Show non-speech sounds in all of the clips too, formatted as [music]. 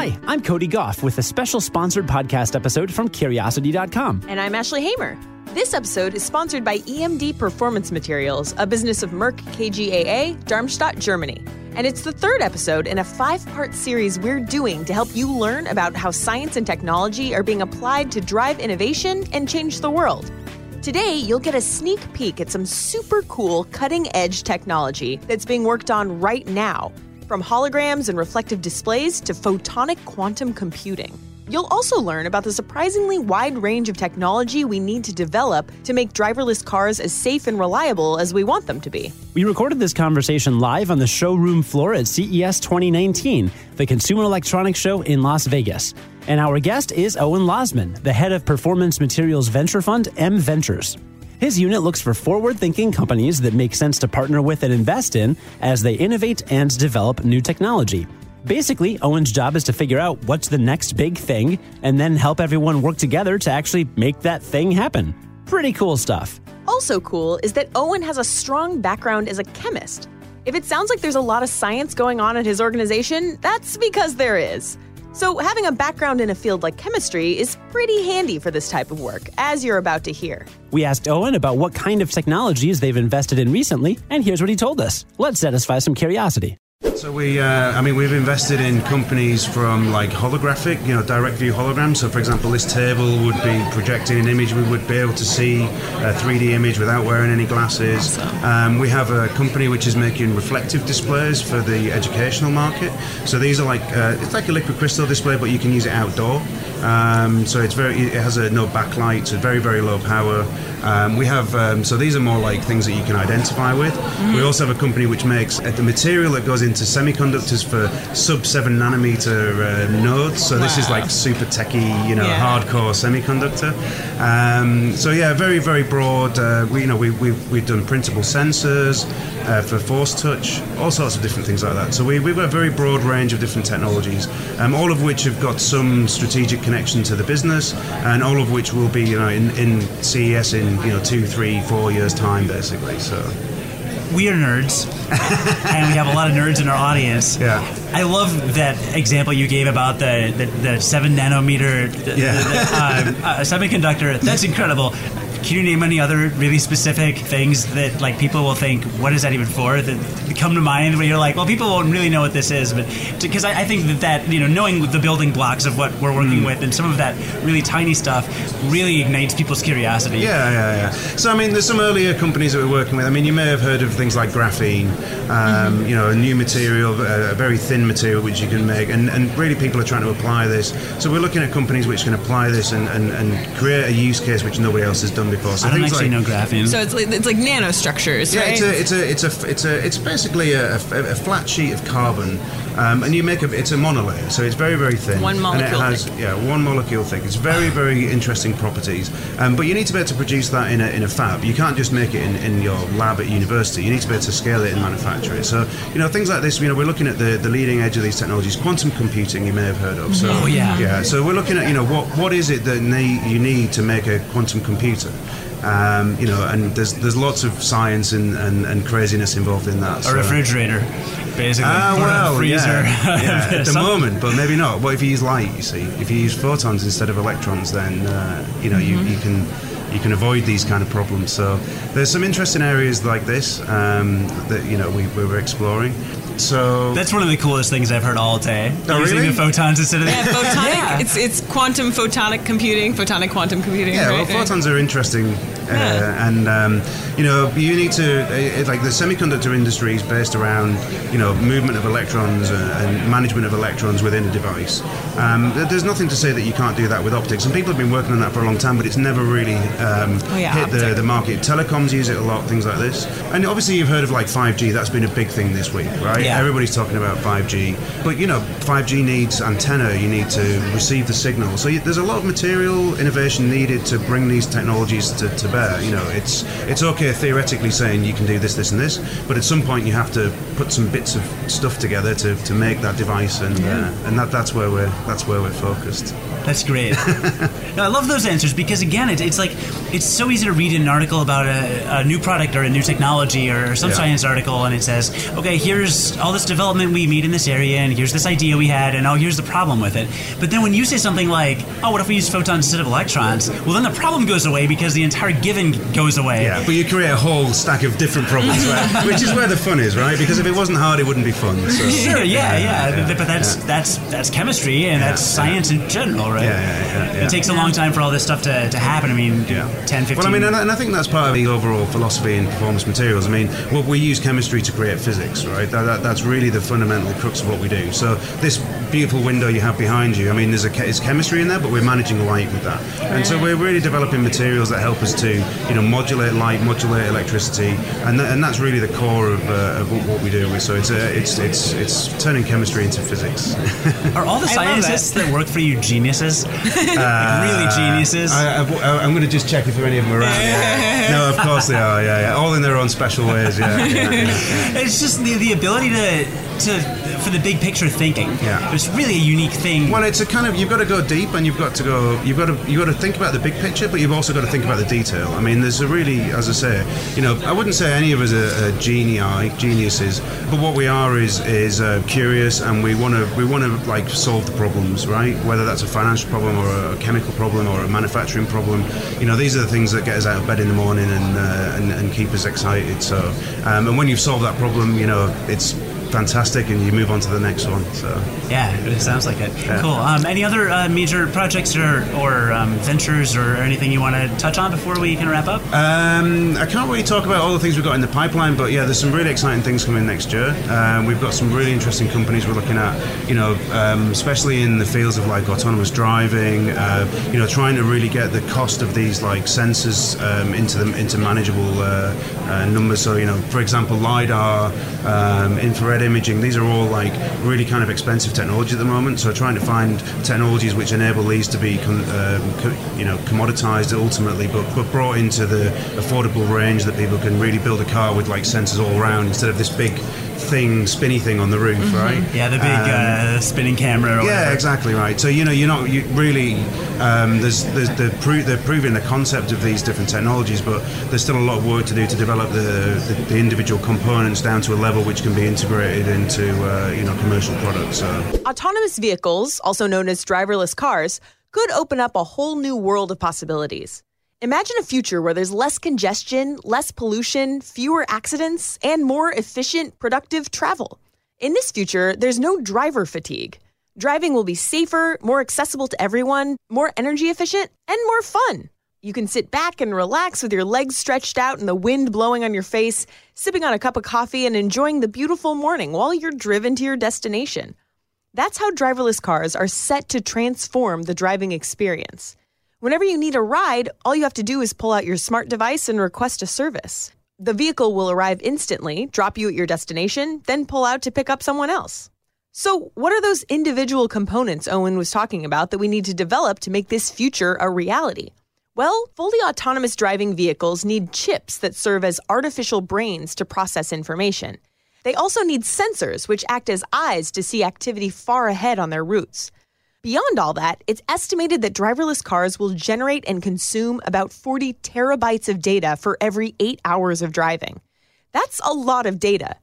Hi, I'm Cody Gough with a special sponsored podcast episode from Curiosity.com. And I'm Ashley Hamer. This episode is sponsored by EMD Performance Materials, a business of Merck KGaA, Darmstadt, Germany. And it's the third episode in a five part series we're doing to help you learn about how science and technology are being applied to drive innovation and change the world. Today, you'll get a sneak peek at some super cool cutting edge technology that's being worked on right now, from holograms and reflective displays to photonic quantum computing. You'll also learn about the surprisingly wide range of technology we need to develop to make driverless cars as safe and reliable as we want them to be. We recorded this conversation live on the showroom floor at CES 2019, the Consumer Electronics Show in Las Vegas. And our guest is Owen Lozman, the head of performance materials venture fund M Ventures. His unit looks for forward thinking companies that make sense to partner with and invest in as they innovate and develop new technology. Basically, Owen's job is to figure out what's the next big thing and then help everyone work together to actually make that thing happen. Pretty cool stuff. Also, cool is that Owen has a strong background as a chemist. If it sounds like there's a lot of science going on at his organization, that's because there is. So, having a background in a field like chemistry is pretty handy for this type of work, as you're about to hear. We asked Owen about what kind of technologies they've invested in recently, and here's what he told us. Let's satisfy some curiosity. So we, uh, I mean, we've invested in companies from like holographic, you know, direct view holograms. So, for example, this table would be projecting an image. We would be able to see a 3D image without wearing any glasses. Um, we have a company which is making reflective displays for the educational market. So these are like, uh, it's like a liquid crystal display, but you can use it outdoor. Um, so it's very, it has a no backlight, so very, very low power. Um, we have, um, so these are more like things that you can identify with. Mm-hmm. We also have a company which makes uh, the material that goes into semiconductors for sub seven nanometer uh, nodes. So wow. this is like super techy, you know, yeah. hardcore semiconductor. Um, so yeah, very very broad. Uh, we you know we we've, we've done printable sensors uh, for force touch, all sorts of different things like that. So we we've got a very broad range of different technologies, um, all of which have got some strategic connection to the business, and all of which will be you know in, in CES in you know two, three, four years time basically. So we are nerds, [laughs] and we have a lot of nerds in our audience. Yeah. I love that example you gave about the the, the seven nanometer the, yeah. the, uh, uh, semiconductor. That's incredible. Can you name any other really specific things that like people will think, what is that even for? That come to mind where you're like, well, people won't really know what this is, but because I, I, think that that you know knowing the building blocks of what we're working mm. with and some of that really tiny stuff really ignites people's curiosity. Yeah, yeah, yeah. So I mean, there's some earlier companies that we're working with. I mean, you may have heard of things like graphene, um, mm-hmm. you know, a new material, a very thin material which you can make, and, and really people are trying to apply this. So we're looking at companies which can apply this and, and, and create a use case which nobody else has done before. So I don't actually like, know graphene. So it's like, it's like nanostructures, yeah, right? it's a, it's a, it's a, it's a, it's basically a, a, a flat sheet of carbon, um, and you make a, it's a monolayer, so it's very, very thin. One molecule. And it has, thick. yeah, one molecule thick. It's very, very interesting properties, um, but you need to be able to produce that in a, in a fab. You can't just make it in, in your lab at university. You need to be able to scale it and manufacture it. So, you know, things like this. You know, we're looking at the, the leading edge of these technologies. Quantum computing, you may have heard of. So, oh yeah, yeah. So we're looking at you know what what is it that you need to make a quantum computer. Um, you know, and there's there's lots of science and, and, and craziness involved in that. A so. refrigerator, basically. Ah, well, freezer. Yeah, yeah [laughs] at the moment, but maybe not. What if you use light? You see, if you use photons instead of electrons, then uh, you know mm-hmm. you, you can you can avoid these kind of problems. So there's some interesting areas like this um, that you know we, we were exploring. So that's one of the coolest things I've heard all day. Oh, using really? the photons instead of yeah, [laughs] photonic. yeah. It's it's quantum photonic computing, photonic quantum computing. Yeah, right? well, photons are interesting, uh, and um, you know you need to it, like the semiconductor industry is based around you know movement of electrons uh, and management of electrons within a device. Um, there's nothing to say that you can't do that with optics, and people have been working on that for a long time, but it's never really um, oh, yeah, hit the, the market. Telecoms use it a lot, things like this, and obviously you've heard of like 5G. That's been a big thing this week, right? Yeah. Everybody's talking about 5G, but you know 5G needs antenna. You need to receive the signal. So you, there's a lot of material innovation needed to bring these technologies to, to bear. You know, it's it's okay theoretically saying you can do this, this, and this, but at some point you have to put some bits of stuff together to, to make that device, and uh, and that, that's where we're that's where we're focused. That's great. [laughs] no, I love those answers because again, it, it's like it's so easy to read an article about a, a new product or a new technology or some yeah. science article, and it says, okay, here's all this development we made in this area, and here's this idea we had, and oh, here's the problem with it. But then when you say something like, oh, what if we use photons instead of electrons? Well, then the problem goes away because the entire given goes away. Yeah, but you create a whole stack of different problems, right? [laughs] which is where the fun is, right? Because if it wasn't hard, it wouldn't be fun. So. Sure, yeah, yeah, but that's that's that's chemistry and that's science in general, right? Yeah, yeah, yeah, yeah. It takes a long time for all this stuff to, to happen. I mean, 10, 15 Well, I mean, and I, and I think that's part of the overall philosophy in performance materials. I mean, well, we use chemistry to create physics, right? That, that, that's really the fundamental crux of what we do. So this beautiful window you have behind you, I mean, there's a che- it's chemistry in there, but we're managing light with that. And so we're really developing materials that help us to, you know, modulate light, modulate electricity, and, th- and that's really the core of, uh, of what- what we do. So it's, uh, it's it's it's turning chemistry into physics. [laughs] Are all the scientists that work for you geniuses? [laughs] like really geniuses? I, I, am going to just check if there are any of them are around. Yeah. [laughs] No, of course they are. Yeah, yeah. All in their own special ways. Yeah. yeah, yeah. it's just the, the ability to to for the big picture thinking. Yeah. It's really a unique thing. Well, it's a kind of you've got to go deep, and you've got to go. You've got to you've got to think about the big picture, but you've also got to think about the detail. I mean, there's a really, as I say, you know, I wouldn't say any of us are, are genii, geniuses, but what we are is is uh, curious, and we want to we want to like solve the problems, right? Whether that's a financial problem or a chemical problem or a manufacturing problem, you know, these are the things that get us out of bed in the morning and uh, and, and keep us excited. So, um, and when you've solved that problem, you know, it's fantastic, and you move on to the next one. So. yeah, it sounds like it. Cool. Um, any other uh, major projects or, or um, ventures or anything you want to touch on before we can wrap up? Um, I can't really talk about all the things we've got in the pipeline, but yeah, there's some really exciting things coming next year. Um, we've got some really interesting companies we're looking at, you know, um, especially in the fields of like autonomous driving, uh, you know, trying to really get the cost of these like sensors um, into them into manageable uh, uh, numbers. So, you know, for example, lidar, um, infrared imaging, these are all like really kind of expensive technology at the moment. So, trying to find technologies which enable these to be, um, co- you know, commoditized ultimately, but, but brought into the affordable range that people can really build a car with like sensors all around instead of this big thing, spinny thing on the roof, right? Yeah, the big uh, spinning camera. Or Um, Yeah, whatever. exactly right. So you know, you're not you really. Um, there's, there's they're, pro- they're proving the concept of these different technologies, but there's still a lot of work to do to develop the, the, the individual components down to a level which can be integrated into uh, you know commercial products. So. Autonomous vehicles, also known as driverless cars, could open up a whole new world of possibilities. Imagine a future where there's less congestion, less pollution, fewer accidents, and more efficient, productive travel. In this future, there's no driver fatigue. Driving will be safer, more accessible to everyone, more energy efficient, and more fun. You can sit back and relax with your legs stretched out and the wind blowing on your face, sipping on a cup of coffee and enjoying the beautiful morning while you're driven to your destination. That's how driverless cars are set to transform the driving experience. Whenever you need a ride, all you have to do is pull out your smart device and request a service. The vehicle will arrive instantly, drop you at your destination, then pull out to pick up someone else. So, what are those individual components Owen was talking about that we need to develop to make this future a reality? Well, fully autonomous driving vehicles need chips that serve as artificial brains to process information. They also need sensors, which act as eyes to see activity far ahead on their routes. Beyond all that, it's estimated that driverless cars will generate and consume about 40 terabytes of data for every eight hours of driving. That's a lot of data.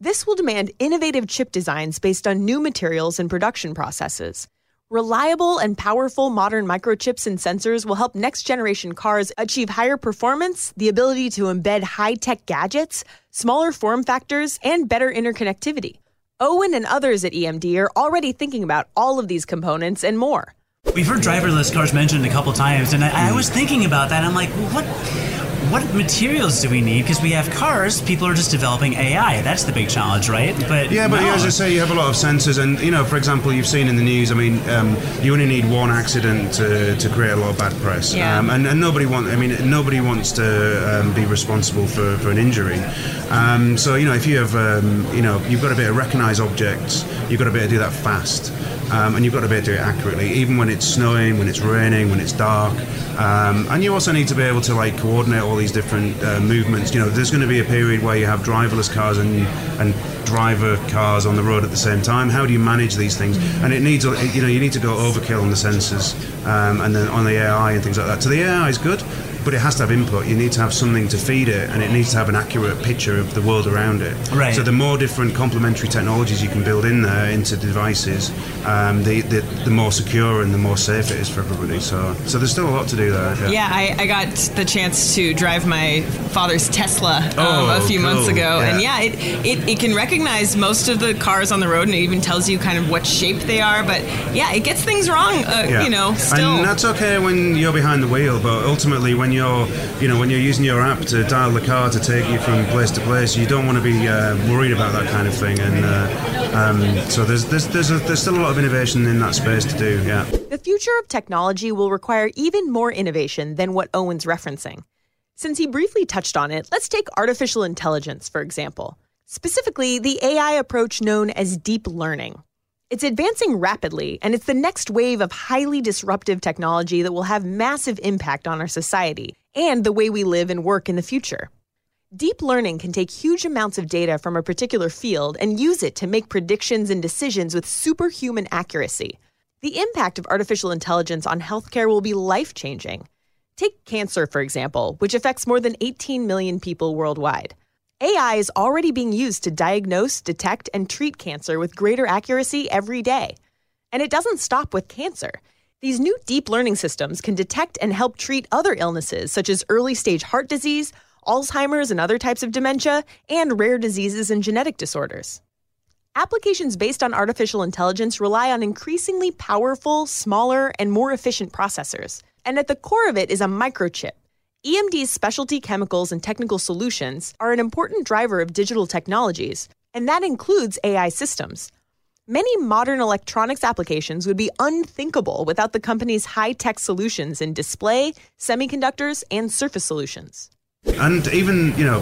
This will demand innovative chip designs based on new materials and production processes. Reliable and powerful modern microchips and sensors will help next generation cars achieve higher performance, the ability to embed high tech gadgets, smaller form factors, and better interconnectivity. Owen and others at EMD are already thinking about all of these components and more. We've heard driverless cars mentioned a couple times, and I, I was thinking about that. I'm like, well, what? What materials do we need? Because we have cars, people are just developing AI. That's the big challenge, right? But Yeah, but no. as I say, you have a lot of sensors, and you know, for example, you've seen in the news. I mean, um, you only need one accident to, to create a lot of bad press, Yeah. um, and, and nobody want. I mean, nobody wants to um, be responsible for, for an injury. Um, so you know, if you have, um, you know, you've got to be able to recognise objects. You've got to be able to do that fast. Um, and you've got to be able to do it accurately, even when it's snowing, when it's raining, when it's dark. Um, and you also need to be able to like coordinate all these different uh, movements. You know, there's going to be a period where you have driverless cars and and driver cars on the road at the same time. How do you manage these things? And it needs, you know, you need to go overkill on the sensors um, and then on the AI and things like that. So the AI is good. But it has to have input. You need to have something to feed it, and it needs to have an accurate picture of the world around it. Right. So the more different complementary technologies you can build in there into devices, um, the, the the more secure and the more safe it is for everybody. So so there's still a lot to do there. Yeah, I, I got the chance to drive my father's Tesla um, Oh, a few months ago, Yeah. and yeah, it, it it can recognize most of the cars on the road, and it even tells you kind of what shape they are. But yeah, it gets things wrong. Uh, Yeah. You know, still. And that's okay when you're behind the wheel, but ultimately when you're, you know, when you're using your app to dial the car to take you from place to place, you don't want to be uh, worried about that kind of thing. And uh, um, so there's there's there's, a, there's still a lot of innovation in that space to do. Yeah. The future of technology will require even more innovation than what Owen's referencing. Since he briefly touched on it, let's take artificial intelligence, for example. Specifically, the AI approach known as deep learning. It's advancing rapidly, and it's the next wave of highly disruptive technology that will have massive impact on our society and the way we live and work in the future. Deep learning can take huge amounts of data from a particular field and use it to make predictions and decisions with superhuman accuracy. The impact of artificial intelligence on healthcare will be life changing. Take cancer, for example, which affects more than 18 million people worldwide. AI is already being used to diagnose, detect, and treat cancer with greater accuracy every day. And it doesn't stop with cancer. These new deep learning systems can detect and help treat other illnesses such as early stage heart disease, Alzheimer's and other types of dementia, and rare diseases and genetic disorders. Applications based on artificial intelligence rely on increasingly powerful, smaller, and more efficient processors. And at the core of it is a microchip. EMD's specialty chemicals and technical solutions are an important driver of digital technologies, and that includes AI systems. Many modern electronics applications would be unthinkable without the company's high tech solutions in display, semiconductors, and surface solutions. And even you know,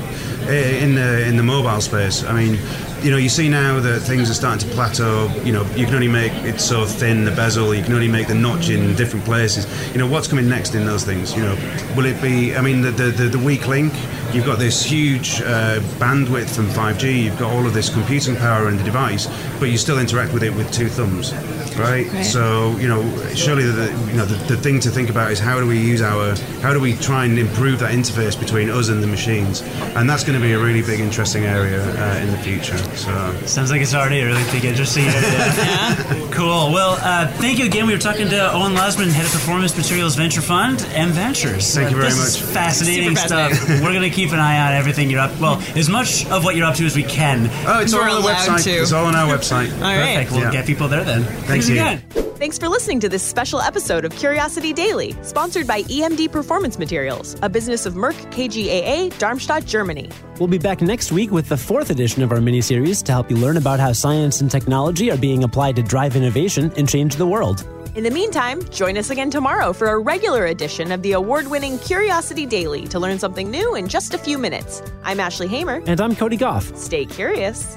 eh, in the in the mobile space, I mean, you know, you see now that things are starting to plateau. You know, you can only make it so thin the bezel. You can only make the notch in different places. You know, what's coming next in those things? You know, will it be? I mean, the the, the, the weak link. You've got this huge uh, bandwidth from 5G. You've got all of this computing power in the device, but you still interact with it with two thumbs, right? Right. So you know, surely the you know the, the thing to think about is how do we use our how do we try and improve that interface between us and the machines, and that's going to be a really big, interesting area uh, in the future. So. Sounds like it's already a really big, interesting area. [laughs] [laughs] Cool. Well, uh, thank you again. We were talking to Owen Lozman, head of Performance Materials Venture Fund M Ventures. Thank you very this Is much. fascinating Super stuff. We're going to keep an eye on everything you're up. Well, as much of what you're up to as we can. Oh, it's all We're on the website. to. It's all on our website. All right. Perfect. We'll Yeah. get people there then. Thank you. again. Thanks for listening to this special episode of Curiosity Daily, sponsored by EMD Performance Materials, a business of Merck KGaA, Darmstadt, Germany. We'll be back next week with the fourth edition of our miniseries to help you learn about how science and technology are being applied to drive innovation and change the world. In the meantime, join us again tomorrow for a regular edition of the award winning Curiosity Daily to learn something new in just a few minutes. I'm Ashley Hamer. And I'm Cody Gough. Stay curious.